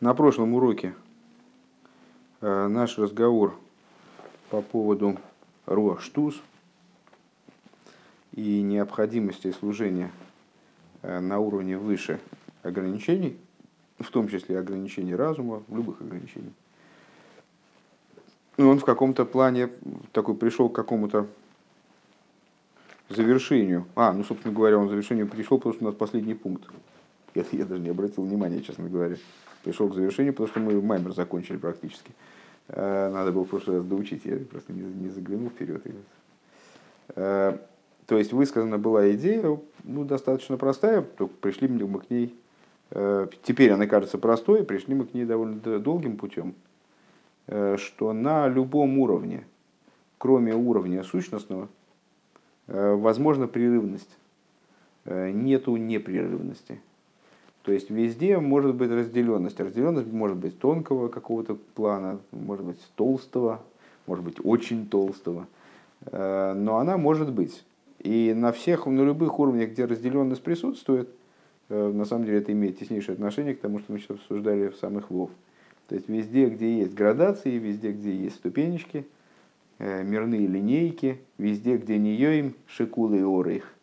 На прошлом уроке э, наш разговор по поводу Руаштуз и необходимости служения э, на уровне выше ограничений, в том числе ограничений разума, любых ограничений. Ну, он в каком-то плане такой пришел к какому-то завершению. А, ну, собственно говоря, он к завершению пришел, потому что у нас последний пункт. Я, я даже не обратил внимания, честно говоря пришел к завершению, потому что мы маймер закончили практически. Э, надо было в прошлый раз доучить, я просто не, не заглянул вперед. Э, то есть высказана была идея, ну, достаточно простая, только пришли мы к ней, э, теперь она кажется простой, пришли мы к ней довольно долгим путем, что на любом уровне, кроме уровня сущностного, возможна прерывность, нету непрерывности. То есть везде может быть разделенность. Разделенность может быть тонкого какого-то плана, может быть толстого, может быть очень толстого. Э, но она может быть. И на всех, на любых уровнях, где разделенность присутствует, э, на самом деле это имеет теснейшее отношение к тому, что мы сейчас обсуждали в самых вов. То есть везде, где есть градации, везде, где есть ступенечки, э, мирные линейки, везде, где не йоим, шикулы и орейх, а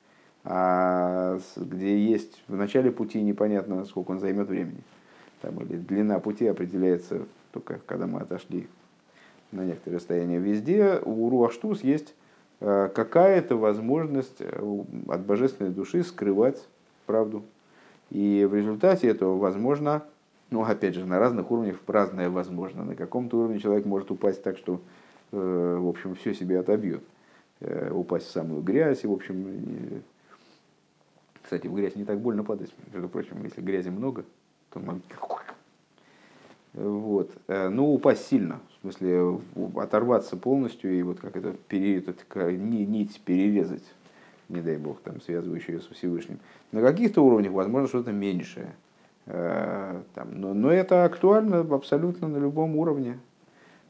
где есть в начале пути непонятно, сколько он займет времени. Там, или длина пути определяется только когда мы отошли на некоторое расстояние. Везде у Руаштус есть э, какая-то возможность э, от божественной души скрывать правду. И в результате этого возможно, ну опять же, на разных уровнях разное возможно. На каком-то уровне человек может упасть так, что, э, в общем, все себе отобьет. Упасть в самую грязь, и, в общем, кстати, в грязь не так больно падать, между прочим, если грязи много, то вот. Э, ну, упасть сильно, в смысле оторваться полностью и вот как это, пере, это нить перерезать, не дай бог, там, связывающую со Всевышним. На каких-то уровнях, возможно, что-то меньшее. Э, там, но, но это актуально абсолютно на любом уровне.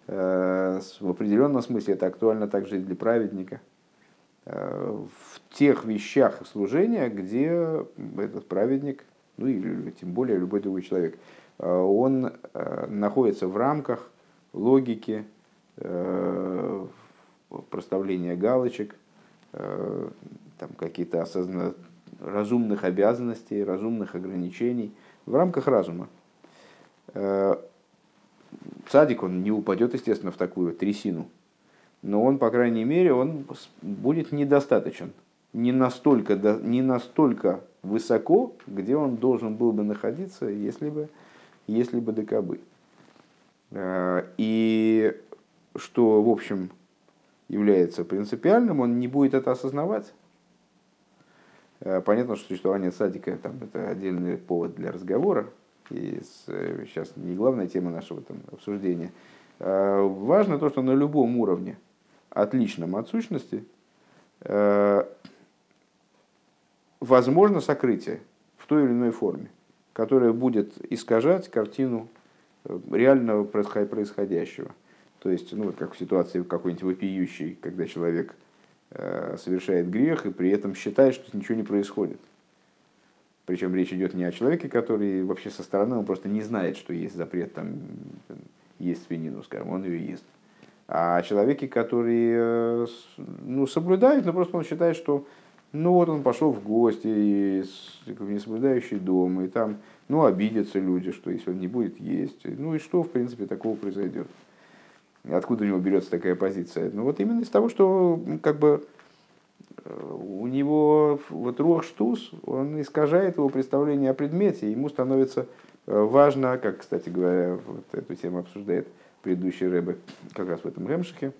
Э, в определенном смысле это актуально также и для праведника – в тех вещах служения, где этот праведник, ну или тем более любой другой человек, э, он э, находится в рамках логики э, проставления галочек, там какие-то осозна... разумных обязанностей, разумных ограничений в рамках разума. Садик, он не упадет, естественно, в такую трясину, но он, по крайней мере, он будет недостаточен. Не настолько, не настолько высоко, где он должен был бы находиться, если бы, если бы ДКБ. А, и что, в общем, является принципиальным, он не будет это осознавать. А, понятно, что существование садика там, это отдельный повод для разговора. И сейчас не главная тема нашего там, обсуждения. А, важно то, что на любом уровне – отличном от сущности, э, возможно сокрытие в той или иной форме, которое будет искажать картину э, реального происходящего. То есть, ну, как в ситуации какой-нибудь вопиющей, когда человек э, совершает грех и при этом считает, что ничего не происходит. Причем речь идет не о человеке, который вообще со стороны, он просто не знает, что есть запрет там есть свинину, скажем, он ее ест а человеки, которые э, ну, соблюдают, но просто он считает, что ну вот он пошел в гости в несоблюдающий дом, и там, ну, обидятся люди, что если он не будет есть. Ну и что, в принципе, такого произойдет? Откуда у него берется такая позиция? Ну вот именно из того, что как бы э, у него вот рух штус, он искажает его представление о предмете, ему становится э, важно, как, кстати говоря, вот эту тему обсуждает предыдущий Рэбе как раз в этом Ремшихе,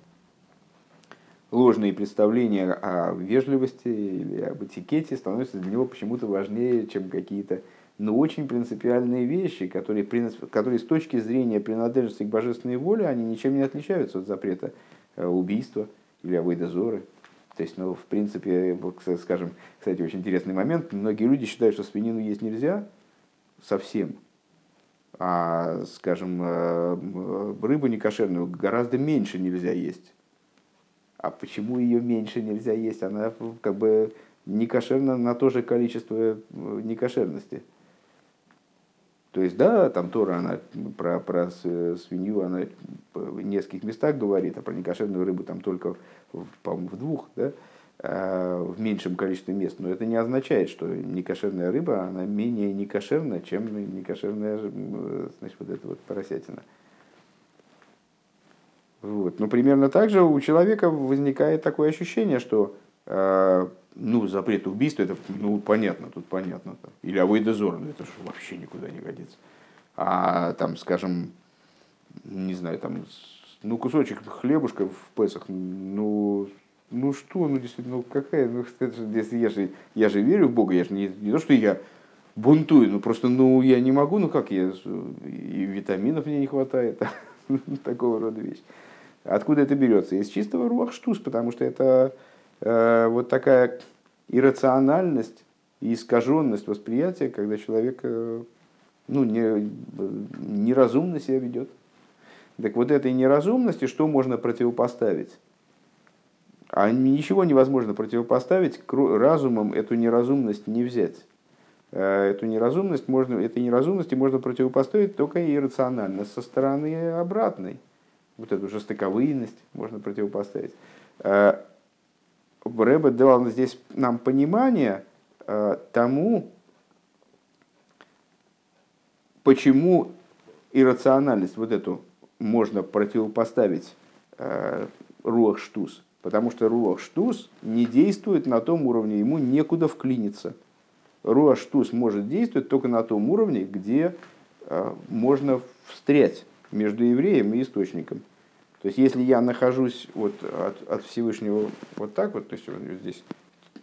ложные представления о вежливости или об этикете становятся для него почему-то важнее, чем какие-то но ну, очень принципиальные вещи, которые, которые с точки зрения принадлежности к божественной воле, они ничем не отличаются от запрета э, убийства или авойдозоры. То есть, ну, в принципе, скажем, кстати, очень интересный момент. Многие люди считают, что свинину есть нельзя совсем, а, скажем, э, рыбу некошерную гораздо меньше нельзя есть. А почему ее меньше нельзя есть? Она как бы не кошерна на то же количество э, некошерности. То есть, да, там Тора, она про, про свинью, она в нескольких местах говорит, а про некошерную рыбу там только, по-моему, в двух, да, в меньшем количестве мест. Но это не означает, что некошерная рыба, она менее некошерная, чем некошерная, значит, вот эта вот поросятина. Вот. Но примерно так же у человека возникает такое ощущение, что а, ну, запрет убийства, это ну, понятно, тут понятно. Там. Или авойдозор, ну, это же вообще никуда не годится. А там, скажем, не знаю, там, ну, кусочек хлебушка в Песах, ну, ну что, ну действительно, ну какая, ну это же, если я же, я же верю в Бога, я же не, не то, что я бунтую, ну просто, ну я не могу, ну как я, и витаминов мне не хватает, такого рода вещь. Откуда это берется? Из чистого руахштус, потому что это э, вот такая иррациональность и искаженность восприятия, когда человек э, ну, не, неразумно себя ведет. Так вот этой неразумности что можно противопоставить? А ничего невозможно противопоставить, разумом эту неразумность не взять. Э, эту неразумность можно, этой неразумности можно противопоставить только иррационально, со стороны обратной. Вот эту жестоковыйность можно противопоставить. Э, Рэбе дал здесь нам понимание э, тому, почему иррациональность вот эту можно противопоставить руах штус. Потому что руах штус не действует на том уровне, ему некуда вклиниться. Руах штус может действовать только на том уровне, где э, можно встрять между евреем и источником. То есть, если я нахожусь вот от, от Всевышнего вот так вот, то есть вот здесь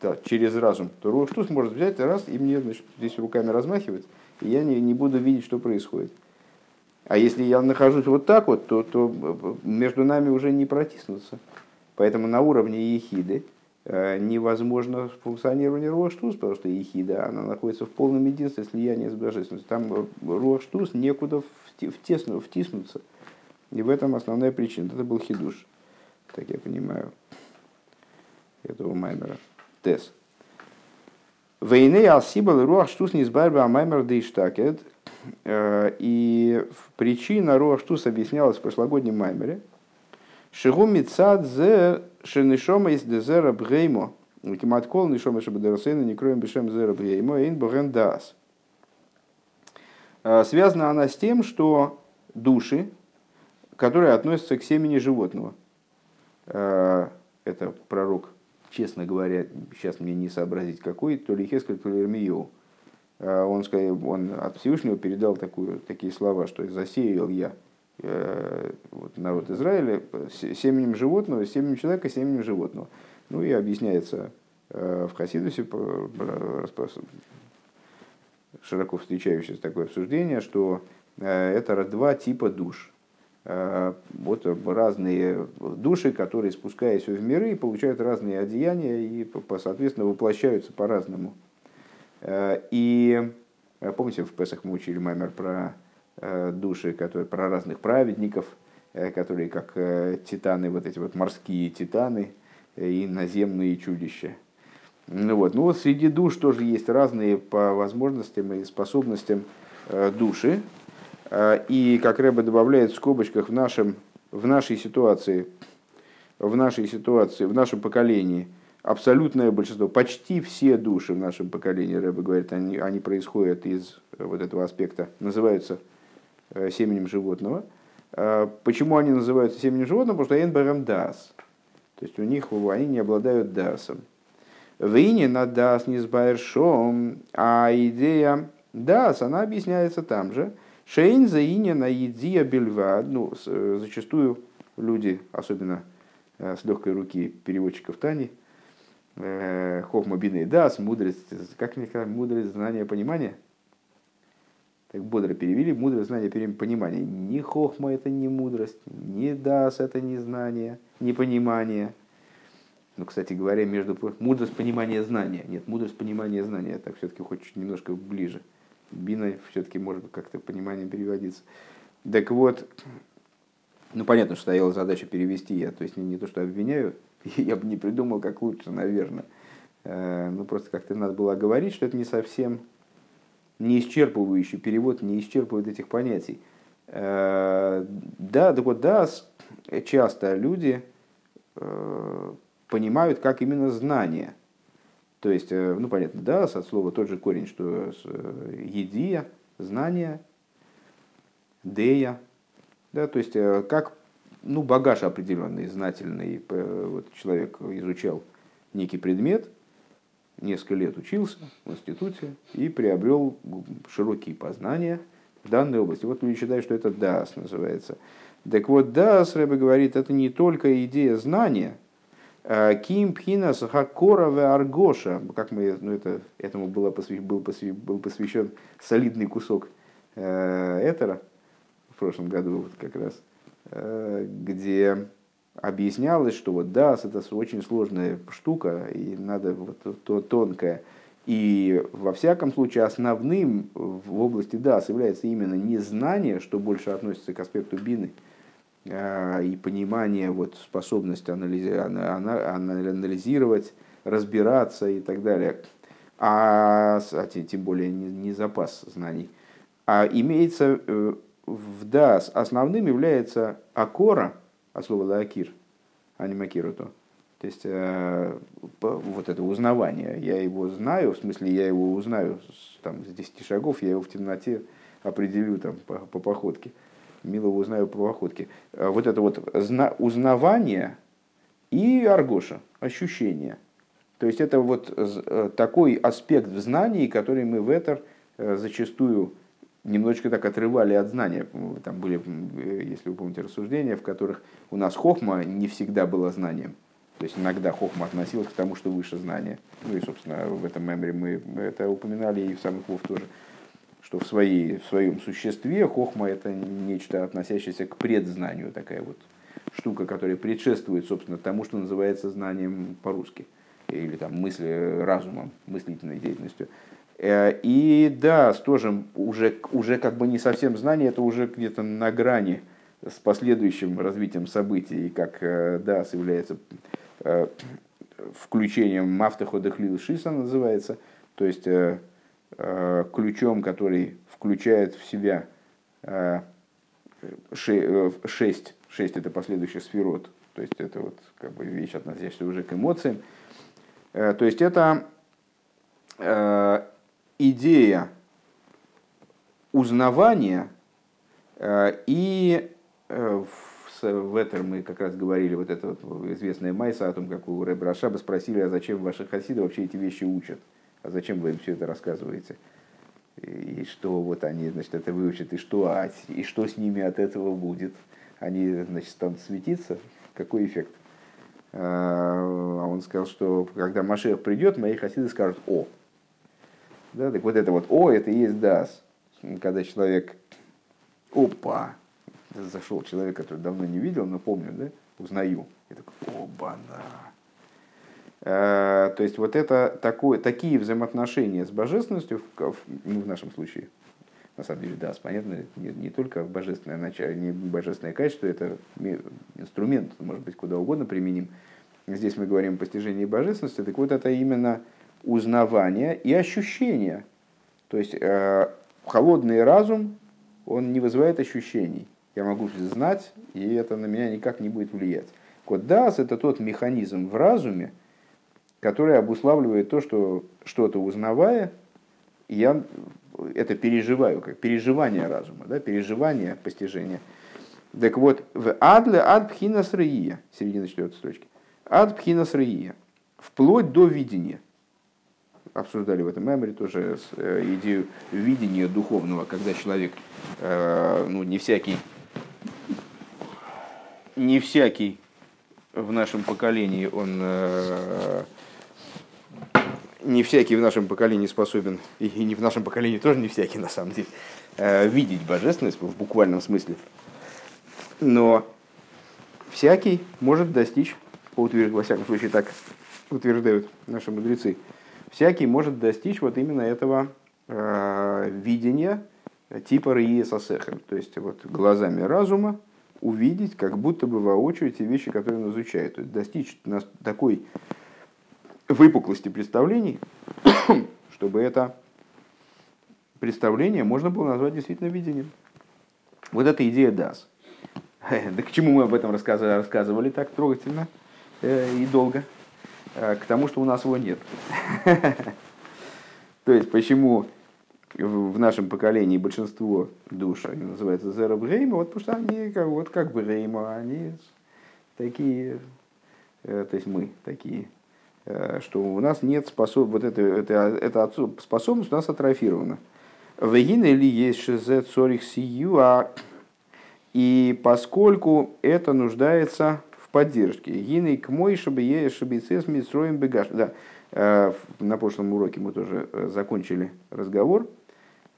да, через разум, то руах штус может взять раз и мне значит, здесь руками размахивать, и я не, не буду видеть, что происходит. А если я нахожусь вот так вот, то, то между нами уже не протиснуться. Поэтому на уровне ехиды э, невозможно функционирование руаштус, потому что ехида она находится в полном единстве слияния с божественностью. Там руаштус некуда втесно, втиснуться. И в этом основная причина. Это был хидуш, так я понимаю, этого маймера. Тес. Вейне алсибал руах штус не избавил маймер дейштакет. Э, и причина руах штус объяснялась в прошлогоднем маймере – Шигу мицад зе шенишома из дезера бгеймо. Кимат кол нишома шабадерсейна не кроем бешем зера бгеймо эйн боген дас. А, связана она с тем, что души, которые относятся к семени животного. А, это пророк, честно говоря, сейчас мне не сообразить какой, то ли Хескель, то ли Ирмиев. А, он, он от Всевышнего передал такую, такие слова, что «засеял я вот, народ Израиля семенем животного, семенем человека, семенем животного. Ну и объясняется э, в Хасидусе широко встречающееся такое обсуждение, что э, это два типа душ. Вот разные души, которые, спускаясь в миры, получают разные одеяния и, соответственно, воплощаются по-разному. И помните, в Песах мы учили мамер про Э, души, которые, про разных праведников, э, которые как э, титаны, вот эти вот морские титаны и наземные чудища. Ну вот, ну вот среди душ тоже есть разные по возможностям и способностям души. И, как Рэба добавляет в скобочках, в, нашем, в нашей ситуации, в нашей ситуации, в нашем поколении, абсолютное большинство, почти все души в нашем поколении, Рэба говорит, они, они происходят из вот этого аспекта, называются Э, семенем животного. А почему они называются семенем животного? Потому что энберем дас. То есть у них они не обладают дасом. Вине на дас не сбайршом, а идея дас, она объясняется там же. Шейн за ине на едия бельва. Ну, э, зачастую люди, особенно э, с легкой руки переводчиков Тани, Хохма бины дас, мудрость, как мне сказать, мудрость, знание, понимание – так бодро перевели, мудрость, знание, понимание. Ни хохма это не мудрость, ни дас это не знание, не понимание. Ну, кстати говоря, между мудрость, понимание, знания. Нет, мудрость, понимание, знания. Так все-таки хочешь немножко ближе. Бина все-таки может как-то пониманием переводиться. Так вот, ну понятно, что стояла задача перевести я. То есть не, не то, что обвиняю, я бы не придумал, как лучше, наверное. Э, ну просто как-то надо было говорить, что это не совсем не исчерпывающий перевод не исчерпывает этих понятий. Да, так вот, да, часто люди понимают как именно знание. То есть, ну понятно, да, от слова тот же корень, что едия, знание, дея, да, то есть как ну, багаж определенный, знательный. Вот человек изучал некий предмет, несколько лет учился в институте и приобрел широкие познания в данной области. Вот люди считают, что это ДАС называется. Так вот, ДАС, Рэбе говорит, это не только идея знания, а Ким Пхинас Хакора Аргоша, как мы, ну это, этому было посвящен, был, посвящен, был посвящен солидный кусок э, Этера в прошлом году вот как раз – Э, где объяснялось, что вот DAS это очень сложная штука, и надо вот то тонкое. И во всяком случае основным в области DAS является именно не знание, что больше относится к аспекту бины, а, и понимание, вот, способность анализировать, разбираться и так далее, а, а тем более не, не запас знаний, а имеется э, в дас основным является акора, от слова лаакир, а не макирото. То есть э, вот это узнавание. Я его знаю, в смысле я его узнаю там, с 10 шагов, я его в темноте определю там, по, по походке. Милого узнаю по походке. А вот это вот зна- узнавание и аргоша, ощущение. То есть это вот э, такой аспект в знании, который мы в это э, зачастую немножечко так отрывали от знания. Там были, если вы помните, рассуждения, в которых у нас хохма не всегда было знанием. То есть иногда хохма относилась к тому, что выше знания. Ну и, собственно, в этом меморе мы это упоминали и в самых вов тоже. Что в, своей, в своем существе хохма это нечто, относящееся к предзнанию, такая вот штука, которая предшествует, собственно, тому, что называется знанием по-русски. Или там мысли разумом, мыслительной деятельностью. Э, и да, тоже уже, уже как бы не совсем знание, это уже где-то на грани с последующим развитием событий, как э, да, является э, включением Мафтаходахлил Шиса называется, то есть ключом, который включает в себя шесть, шесть это последующий сферот, то есть это вот как бы вещь, относящаяся уже к эмоциям. То есть это идея узнавания э, и э, в этом мы как раз говорили, вот это вот известная Майса о том, как у Рэб Рашаба спросили, а зачем ваши хасиды вообще эти вещи учат? А зачем вы им все это рассказываете? И что вот они, значит, это выучат, и что, а, и что с ними от этого будет? Они, значит, станут светиться? Какой эффект? А он сказал, что когда Машех придет, мои хасиды скажут, о, да, так вот это вот «о» это и есть «дас». Когда человек «опа», зашел человек, который давно не видел, но помню, да, узнаю. И такой «оба-на». А, то есть вот это такое, такие взаимоотношения с божественностью, в, ну, в нашем случае, на самом деле, да, понятно, не, не только божественное начало, не божественное качество, это инструмент, может быть, куда угодно применим. Здесь мы говорим о постижении божественности, так вот это именно узнавания и ощущения. То есть э, холодный разум, он не вызывает ощущений. Я могу знать, и это на меня никак не будет влиять. Код дас это тот механизм в разуме, который обуславливает то, что что-то узнавая, я это переживаю, как переживание разума, да, переживание постижения. Так вот, в адле ад пхина срия, середина четвертой строчки, ад пхина срия, вплоть до видения обсуждали в этом меморе тоже э, идею видения духовного, когда человек, э, ну не всякий, не всякий в нашем поколении, он э, не всякий в нашем поколении способен, и не в нашем поколении тоже не всякий на самом деле, видеть божественность в буквальном смысле. Но всякий может достичь, по утверждению, во всяком случае так утверждают наши мудрецы, всякий может достичь вот именно этого э, видения типа Риесасехем, то есть вот глазами разума увидеть, как будто бы воочию те вещи, которые он изучает. То есть достичь такой выпуклости представлений, чтобы это представление можно было назвать действительно видением. Вот эта идея ДАС. Да к чему мы об этом рассказывали, рассказывали так трогательно э, и долго? Э, к тому, что у нас его нет. То есть, почему в нашем поколении большинство душ они называются Зера Брейма, вот потому что они как, вот как Брейма, они такие, э, то есть мы такие, что у нас нет способ, вот это, это, это способность у нас атрофирована. Вегин или есть шезе цорих сию, а и поскольку это нуждается в поддержке. Гиней к мой, чтобы е шабицес митсроем бегаш. Да, э, на прошлом уроке мы тоже э, закончили разговор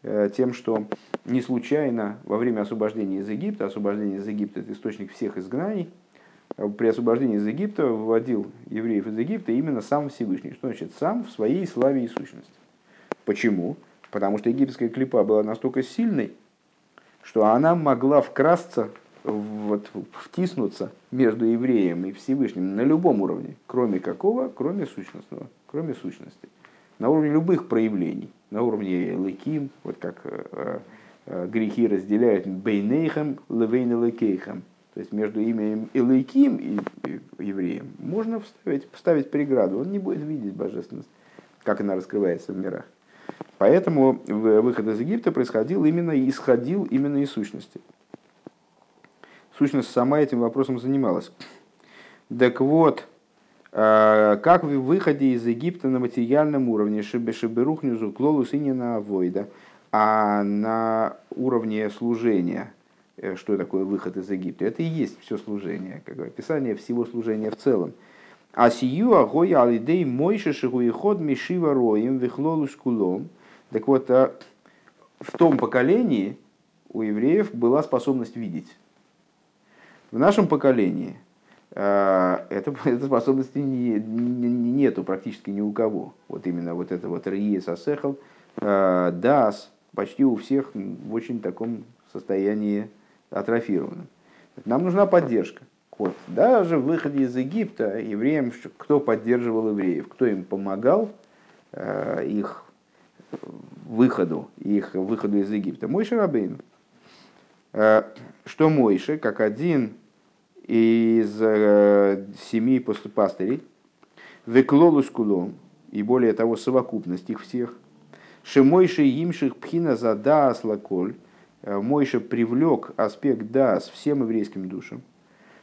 э, тем, что не случайно во время освобождения из Египта, освобождение из Египта это источник всех изгнаний, при освобождении из Египта выводил евреев из Египта именно сам Всевышний. Что значит сам в своей славе и сущности? Почему? Потому что египетская клипа была настолько сильной, что она могла вкрасться, вот, втиснуться между евреем и Всевышним на любом уровне, кроме какого? Кроме сущностного, кроме сущности. На уровне любых проявлений, на уровне лыким, вот как э, э, грехи разделяют бейнейхам, левейн лыкейхам, то есть между именем Илайким и евреем можно вставить, поставить преграду, он не будет видеть божественность, как она раскрывается в мирах. Поэтому выход из Египта происходил именно, исходил именно из сущности. Сущность сама этим вопросом занималась. Так вот, э, как в выходе из Египта на материальном уровне Шиберухнюзу Клолу Синина Войда, а на уровне служения, э, что такое выход из Египта, это и есть все служение, как описание всего служения в целом. А сию агой алидей мойши шигуиход мишива роем вихлолу скулом – так вот, а в том поколении у евреев была способность видеть. В нашем поколении а, это, этой способности не, не, нету практически ни у кого. Вот именно вот это вот Риес Асехал, а, Дас, почти у всех в очень таком состоянии атрофированном. Нам нужна поддержка. Вот. Даже в выходе из Египта евреям, кто поддерживал евреев, кто им помогал, их выходу, их выходу из Египта. Мойша Рабейн. Э, что Мойше, как один из э, семи пастырей, Веклолус кулом, и более того, совокупность их всех, Шемойше имших пхина за даас лаколь, э, Мойша привлек аспект даас всем еврейским душам.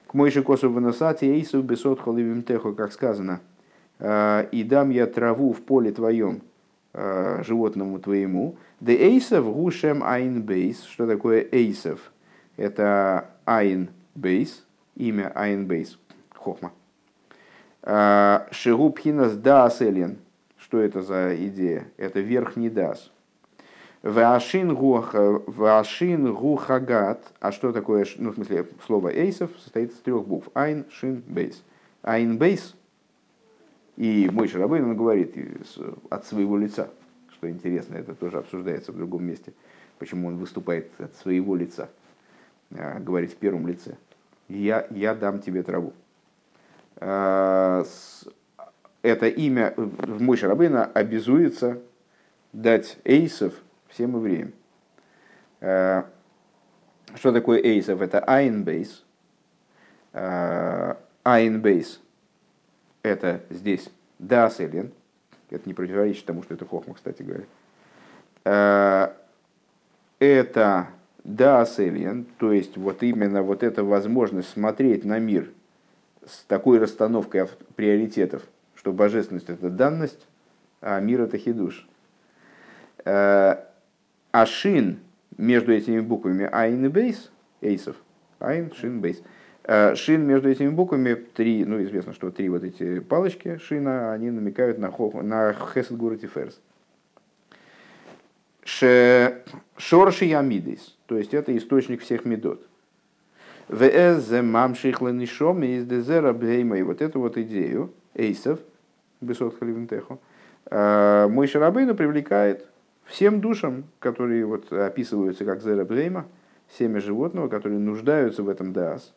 К Мойше косу выносати эйсов бесот холивим техо, как сказано, и дам я траву в поле твоем, Э, животному твоему. Де эйсов гушем айн бейс. Что такое эйсов? Это айн бейс, имя айн бейс, хохма. Э, Шигу пхинас дас элен. Что это за идея? Это верхний дас. Вашин гухагат. А что такое, ну, в смысле, слово эйсов состоит из трех букв. Айн, шин, бейс. Айн бейс и мой Шарабейн, он говорит от своего лица, что интересно, это тоже обсуждается в другом месте, почему он выступает от своего лица, а, говорит в первом лице. Я, я дам тебе траву. А, это имя мой Шарабейна обязуется дать эйсов всем евреям. А, что такое эйсов? Это айнбейс. Айнбейс это здесь дас элен, это не противоречит тому, что это хохма, кстати говоря. Э, это дас элен, то есть вот именно вот эта возможность смотреть на мир с такой расстановкой приоритетов, что божественность это данность, а мир это хидуш. Э, а шин между этими буквами айн и бейс, эйсов, айн, шин, бейс – Э, шин между этими буквами, три, ну известно, что три вот эти палочки шина, они намекают на, хох, на хесед гурати ферс. Шорши ямидис, то есть это источник всех медот. ВС мамшихла нишом из дезера бейма. И вот эту вот идею эйсов, бесот халивентеху, э, мой шарабейну привлекает всем душам, которые вот описываются как зера брейма, семя животного, которые нуждаются в этом даас,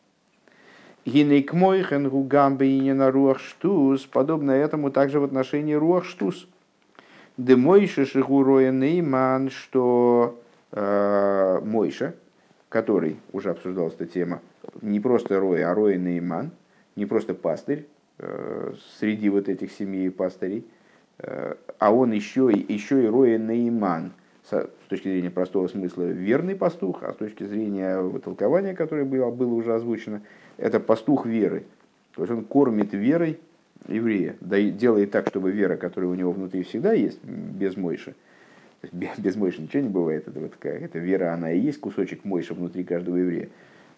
Гинейк мойхен гугам на руах штус, подобно этому также в отношении руах штус. де Мойша Шигуроя Нейман, что Мойша, который, уже обсуждалась эта тема, не просто Роя, а Роя Нейман, не просто пастырь э, среди вот этих семи пастырей, э, а он еще, еще и Роя Нейман, с точки зрения простого смысла верный пастух, а с точки зрения толкования, которое было, было уже озвучено, это пастух веры. То есть он кормит верой еврея, делает так, чтобы вера, которая у него внутри всегда есть, без Мойши, без Мойши ничего не бывает, это, вот такая, эта вера, она и есть кусочек Мойши внутри каждого еврея.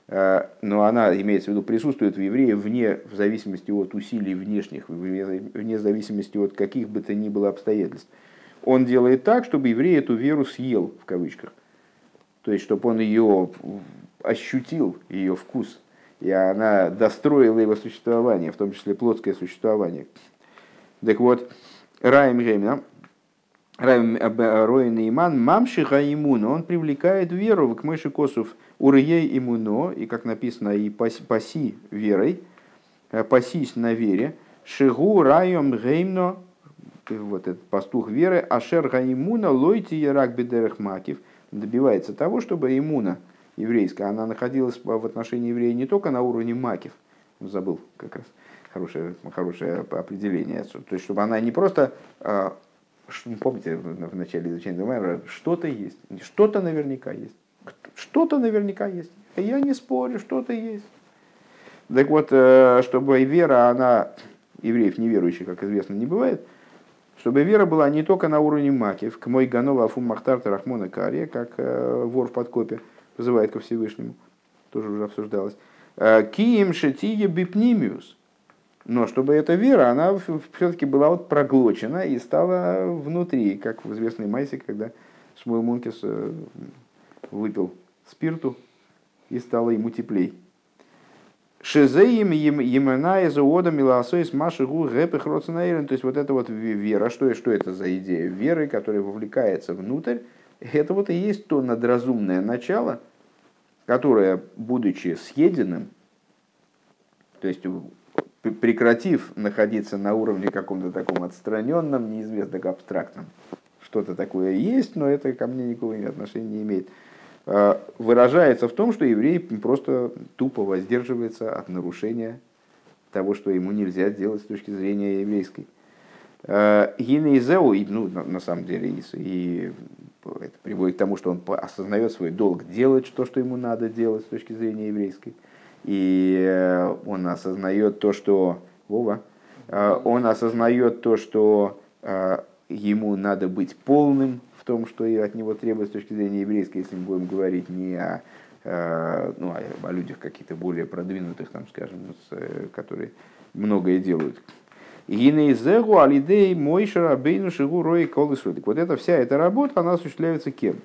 А, но она, имеется в виду, присутствует в еврея вне, в зависимости от усилий внешних, вне, зависимости от каких бы то ни было обстоятельств. Он делает так, чтобы еврей эту веру съел, в кавычках. То есть, чтобы он ее ощутил, ее вкус, и она достроила его существование, в том числе плотское существование. Так вот, Раим Геймна, Раим Роин Иман, Мамшиха Имуна, он привлекает веру к Мойши Косов Урьей Имуно, и как написано, и паси верой, э, пасись на вере, Шигу Раем Геймно, вот этот пастух веры, Ашер Гаимуна Лойти Ярак Бедерах Макив, добивается того, чтобы иммуна – еврейская, она находилась в отношении еврея не только на уровне макив, забыл как раз хорошее, хорошее определение, то есть чтобы она не просто, а, помните в начале изучения Маймера, что-то есть, что-то наверняка есть, что-то наверняка есть, я не спорю, что-то есть. Так вот, э, чтобы вера, она, евреев неверующих, как известно, не бывает, чтобы вера была не только на уровне макив, к мой ганова афум махтарта рахмона кария, как э, вор в подкопе, вызывает ко Всевышнему, тоже уже обсуждалось. «Э, Кием шетие бипнимиус. Но чтобы эта вера, она все-таки была вот проглочена и стала внутри, как в известной Майсе, когда Шмуэл Мункис э, выпил спирту и стало ему теплей. Шезеем емена из уода милосойс машигу гэпых То есть вот это вот вера, что, что это за идея веры, которая вовлекается внутрь, это вот и есть то надразумное начало, которое, будучи съеденным, то есть прекратив находиться на уровне каком-то таком отстраненном, неизвестно как абстрактном, что-то такое есть, но это ко мне никакого отношения не имеет, а, выражается в том, что еврей просто тупо воздерживается от нарушения того, что ему нельзя делать с точки зрения еврейской. А, Гинейзеу, ну, на самом деле, и это приводит к тому, что он осознает свой долг делать то, что ему надо делать с точки зрения еврейской. И э, он осознает то, что... Вова, э, он осознает то, что э, ему надо быть полным в том, что от него требуется с точки зрения еврейской, если мы будем говорить не о, ну, о людях каких-то более продвинутых, там, скажем, которые многое делают. Гинейзегу алидей мойша рабейну шигу рои колысудик. Вот эта вся эта работа, она осуществляется кем?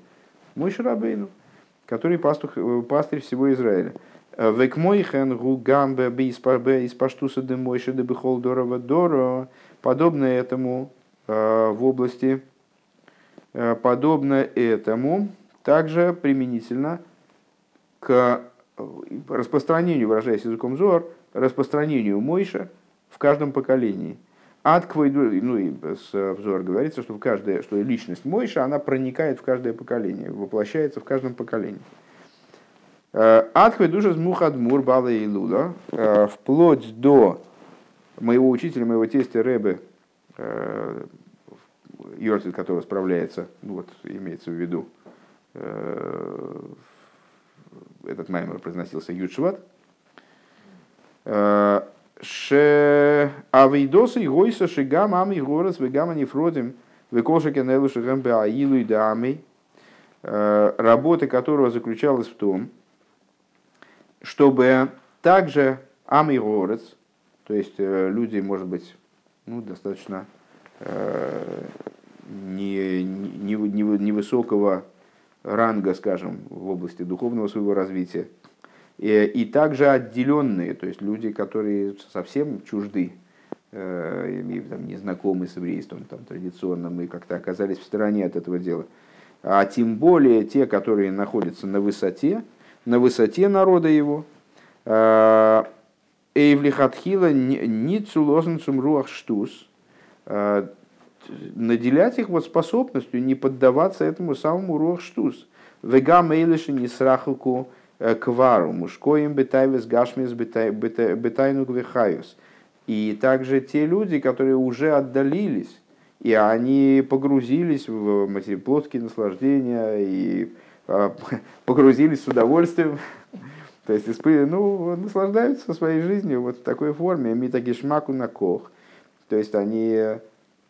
Мойша рабейну, который пастух, пастырь всего Израиля. Э, Век мойхен гу гамбе из паштуса де мойша де бихол дорова доро. Подобно этому э, в области, подобно этому также применительно к распространению, выражаясь языком Зор, распространению Мойша – в каждом поколении. Атквой, ну и с обзора говорится, что, в каждое, что личность Мойша, она проникает в каждое поколение, воплощается в каждом поколении. Э, Атквой душа мухадмур бала и лула, э, вплоть до моего учителя, моего тестя Рэбе, э, Йорцит, который справляется, вот имеется в виду, этот маймер произносился Юдшват, ше авейдоса и гойса шигам ами горос вегама нефродим векоша кенелу шигам беаилу и дами, работа которого заключалась в том, чтобы также ами горец, то есть люди, может быть, ну, достаточно не, не, не, невысокого ранга, скажем, в области духовного своего развития, и, и также отделенные, то есть люди, которые совсем чужды, э, там, не знакомы с еврейством там, традиционным и как-то оказались в стороне от этого дела. А тем более те, которые находятся на высоте, на высоте народа его, э, Эйвлихатхила ницу лозенцум руах штус, э, наделять их вот способностью не поддаваться этому самому рохштус. Вега мейлиши не срахуку э, квару, мужкоим бетайвес гашмис бетайну гвехаюс. И также те люди, которые уже отдалились, и они погрузились в плотские наслаждения и а, погрузились с удовольствием, то есть ну, наслаждаются своей жизнью вот в такой форме, митагишмаку на кох. То есть они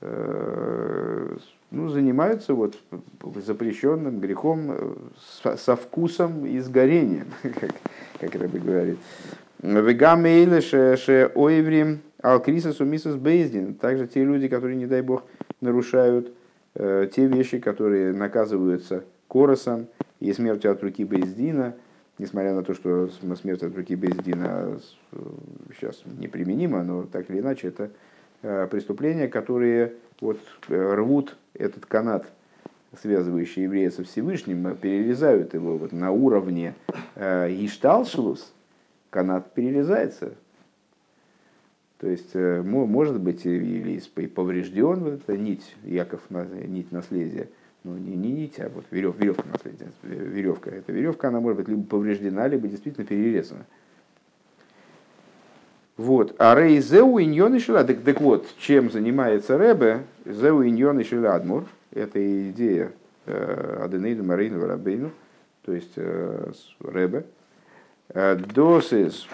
э, ну, занимаются вот запрещенным грехом э, со вкусом и сгорением, как, как Рэбби говорит. Вегамейле ше ойврим алкриса сумисус бейздин. Также те люди, которые, не дай бог, нарушают э, те вещи, которые наказываются коросом и смертью от руки Бейздина, несмотря на то, что смерть от руки Бейздина сейчас неприменима, но так или иначе это э, преступления, которые вот, э, рвут этот канат, связывающий еврея со Всевышним, перерезают его вот на уровне э, Ишталшелус, канат перерезается, то есть, э, может быть, или поврежден эта нить, Яков, нить наследия, ну не, не нить, а вот верев, веревка наследия, веревка. Эта веревка, она может быть либо повреждена, либо действительно перерезана. Вот. А рей зеу иньон и так, так вот, чем занимается Ребе, зеу иньон и шиладмур, это идея э, Аденейду Марину Варабейну, то есть э, Ребе, досис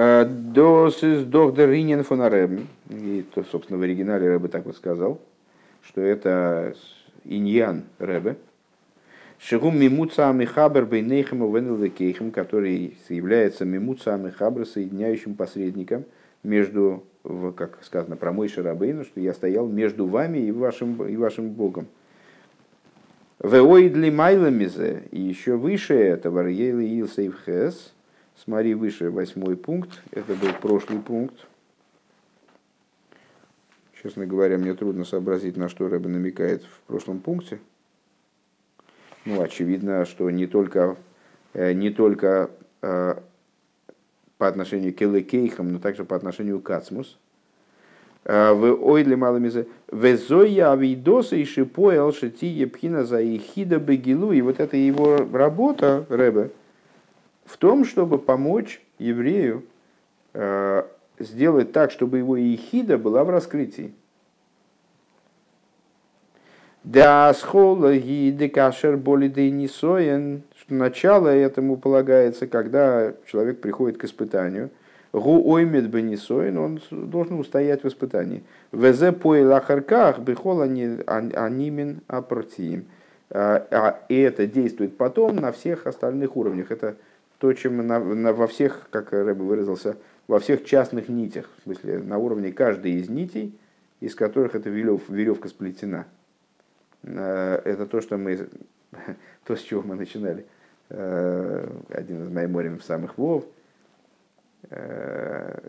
Э, Дос из дохдер Ринен фон И, то, собственно, в оригинале Рэбе так вот сказал, что это иньян Рэбе. Шигум мимуца амихабер бейнейхем и который является мимуца амихабер, соединяющим посредником между, как сказано про мой Шарабейну, что я стоял между вами и вашим, и вашим Богом. Веоидли майламизе, и еще выше этого, Рейли Илсейвхес, Смотри выше восьмой пункт. Это был прошлый пункт. Честно говоря, мне трудно сообразить, на что Рэбе намекает в прошлом пункте. Ну, очевидно, что не только, э, не только э, по отношению к Элекейхам, но также по отношению к Ацмус. Э, в ойле маломизе везоя авидоса и шипоэл шитие пхина за ихида бегилу. И вот это его работа, Рэбе, в том, чтобы помочь еврею сделать так, чтобы его ехида была в раскрытии. Да схола и декашер боли несоен, что начало этому полагается, когда человек приходит к испытанию. Гу оймет бенисоин, он должен устоять в испытании. Везе поил ахарках бихол анимин апротиим. Э, а, и это действует потом на всех остальных уровнях. Это то, чем на, на, во всех, как Рэбе выразился, во всех частных нитях, в смысле на уровне каждой из нитей, из которых эта верев, веревка сплетена. Э, это то, что мы, то, с чего мы начинали. Э, один из майморим самых вов э,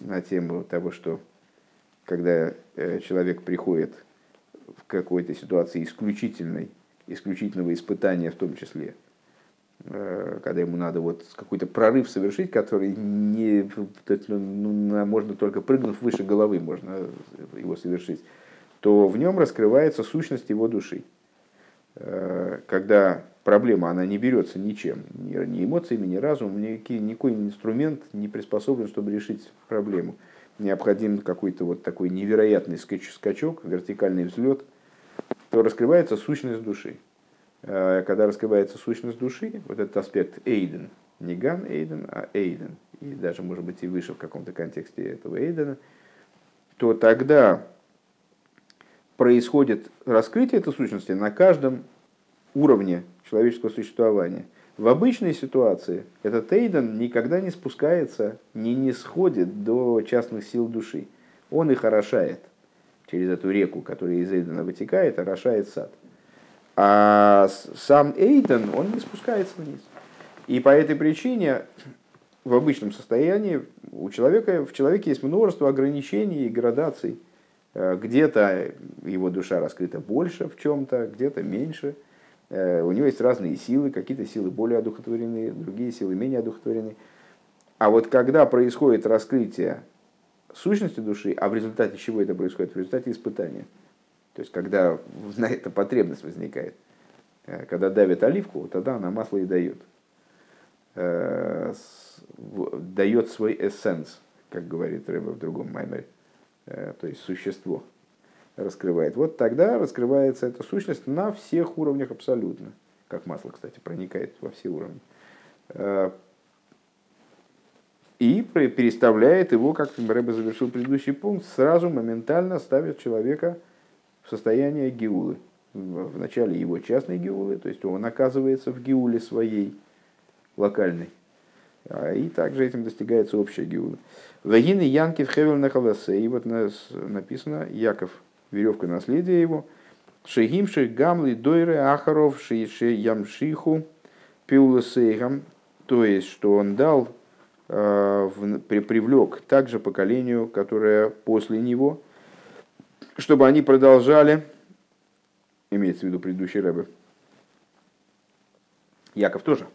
на тему того, что когда человек приходит в какой-то ситуации исключительной, исключительного испытания в том числе – когда ему надо вот какой-то прорыв совершить, который не, ну, можно только прыгнув выше головы, можно его совершить, то в нем раскрывается сущность его души. Э, когда проблема, она не берется ничем, ни эмоциями, ни разумом, никакой, никакой инструмент не приспособлен, чтобы решить проблему. Необходим какой-то вот такой невероятный скачок, вертикальный взлет, то раскрывается сущность души. Э, когда раскрывается сущность души, вот этот аспект Эйден, не Ган Эйден, а Эйден, и даже, может быть, и выше в каком-то контексте этого Эйдена, то тогда происходит раскрытие этой сущности на каждом уровне человеческого существования. В обычной ситуации этот Эйден никогда не спускается, не, не сходит до частных сил души. Он их орошает через эту реку, которая из Эйдена вытекает, орошает сад – а сам Эйден, он не спускается вниз. И по этой причине в обычном состоянии у человека, в человеке есть множество ограничений и градаций. Э, где-то его душа раскрыта больше в чем-то, где-то меньше. Э, у него есть разные силы, какие-то силы более одухотворены, другие силы менее одухотворены. А вот когда происходит раскрытие сущности души, а в результате чего это происходит? В результате испытания. То есть, когда на это потребность возникает. Э, когда давит оливку, тогда она масло и дает. Э, дает свой эссенс, как говорит Рэба в другом маймере. Э, то есть, существо раскрывает. Вот тогда раскрывается эта сущность на всех уровнях абсолютно. Как масло, кстати, проникает во все уровни и переставляет его, как Рэбе завершил предыдущий пункт, сразу моментально ставит человека в состояние геулы. В начале его частной геулы, то есть он оказывается в геуле своей локальной. А, и также этим достигается общая геула. Вагины Янки в Хевел на И вот написано Яков, веревка наследия его. Шегимши гамли дойры ахаров ши ямшиху пиуласейгам. То есть, что он дал Э, привлек также поколению, которое после него, чтобы они продолжали, имеется в виду предыдущий рэбе, Яков тоже,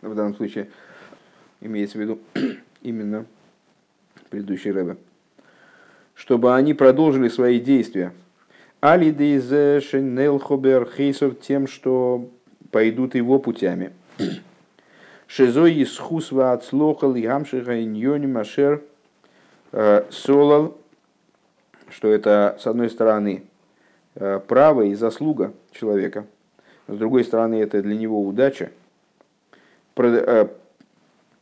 но в данном случае имеется в виду именно предыдущий рэбе, чтобы они продолжили свои действия. Алидейзе Шенелхобер Хейсов тем, что пойдут его путями. Шизой исхус ваацлохал и гамшиха иньони машер э, солал, что это, с одной стороны, э, право и заслуга человека, с другой стороны, это для него удача. Э,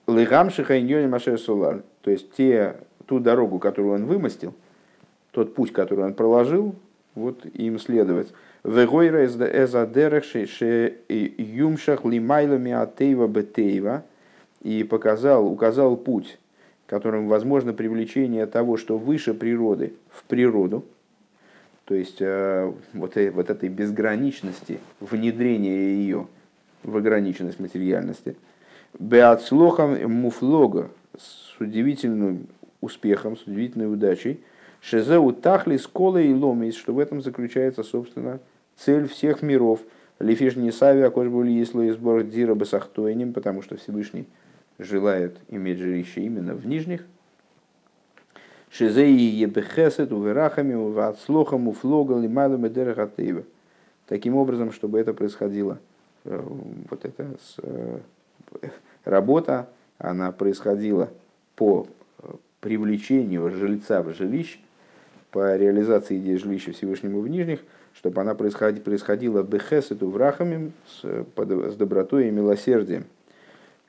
Лыгамшиха иньони машер солал, то есть те, ту дорогу, которую он вымостил, тот путь, который он проложил, вот им следовать. Вегойра эзадерех ше юмшах лимайлами атеева бетеева и показал, указал путь, которым возможно привлечение того, что выше природы, в природу, то есть э, вот, э, вот этой безграничности, внедрения ее в ограниченность материальности. Беатслохам муфлога с удивительным успехом, с удивительной удачей. Шезеу тахли скола и ломис, что в этом заключается, собственно, цель всех миров. Лифиш не сави, а кош были если сбор дира басахтойним, потому что Всевышний желает иметь жилище именно в нижних. Шизеи ебехесет уверахами уватслохам уфлогал и малым и Таким образом, чтобы это происходило, э, вот эта э, работа, она происходила по э, привлечению жильца в жилище, по реализации идеи жилища Всевышнему в нижних – чтобы она происходила, происходила бехесету врахами с, с добротой и милосердием,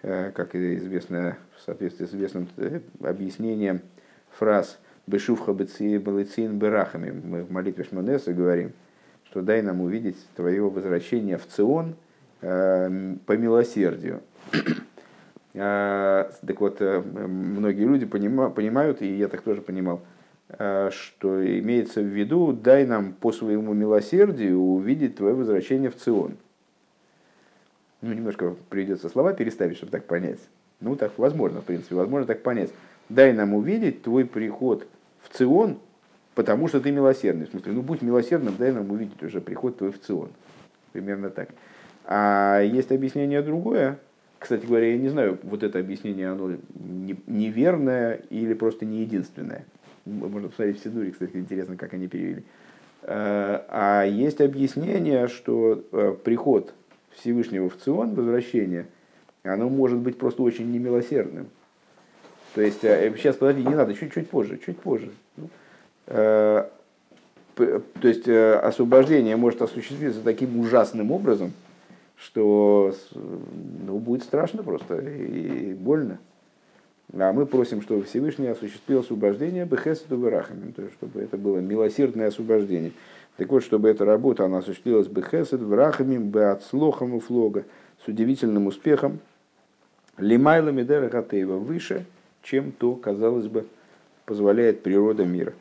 как известно в соответствии с известным э, объяснением фраз «Бешувха балыцин берахами». Мы в молитве Шмонеса говорим, что дай нам увидеть твое возвращение в Цион э, по милосердию. Так вот, многие люди понимают, и я так тоже понимал, Э, что имеется в виду, дай нам по своему милосердию увидеть твое возвращение в Цион. Ну, немножко придется слова переставить, чтобы так понять. Ну, так возможно, в принципе, возможно так понять. Дай нам увидеть твой приход в Цион, потому что ты милосердный. В смысле, ну, будь милосердным, дай нам увидеть уже приход твой в Цион. Примерно так. А есть объяснение другое. Кстати говоря, я не знаю, вот это объяснение, оно неверное или просто не единственное. Можно посмотреть в Сидуре, кстати, интересно, как они перевели. Э, а есть объяснение, что э, приход Всевышнего в Цион, возвращение, оно может быть просто очень немилосердным. То есть, сейчас, э, подожди, не надо, чуть-чуть позже, чуть позже. Ну, то есть, освобождение может осуществиться таким ужасным образом, что ну, будет страшно просто и больно. А мы просим, чтобы Всевышний осуществил освобождение Бехесету Верахами, то есть, чтобы это было милосердное освобождение. Так вот, чтобы эта работа она осуществилась Бехесет Верахами, Беацлохам и Флога, с удивительным успехом, Лимайла Медера выше, чем то, казалось бы, позволяет природа мира.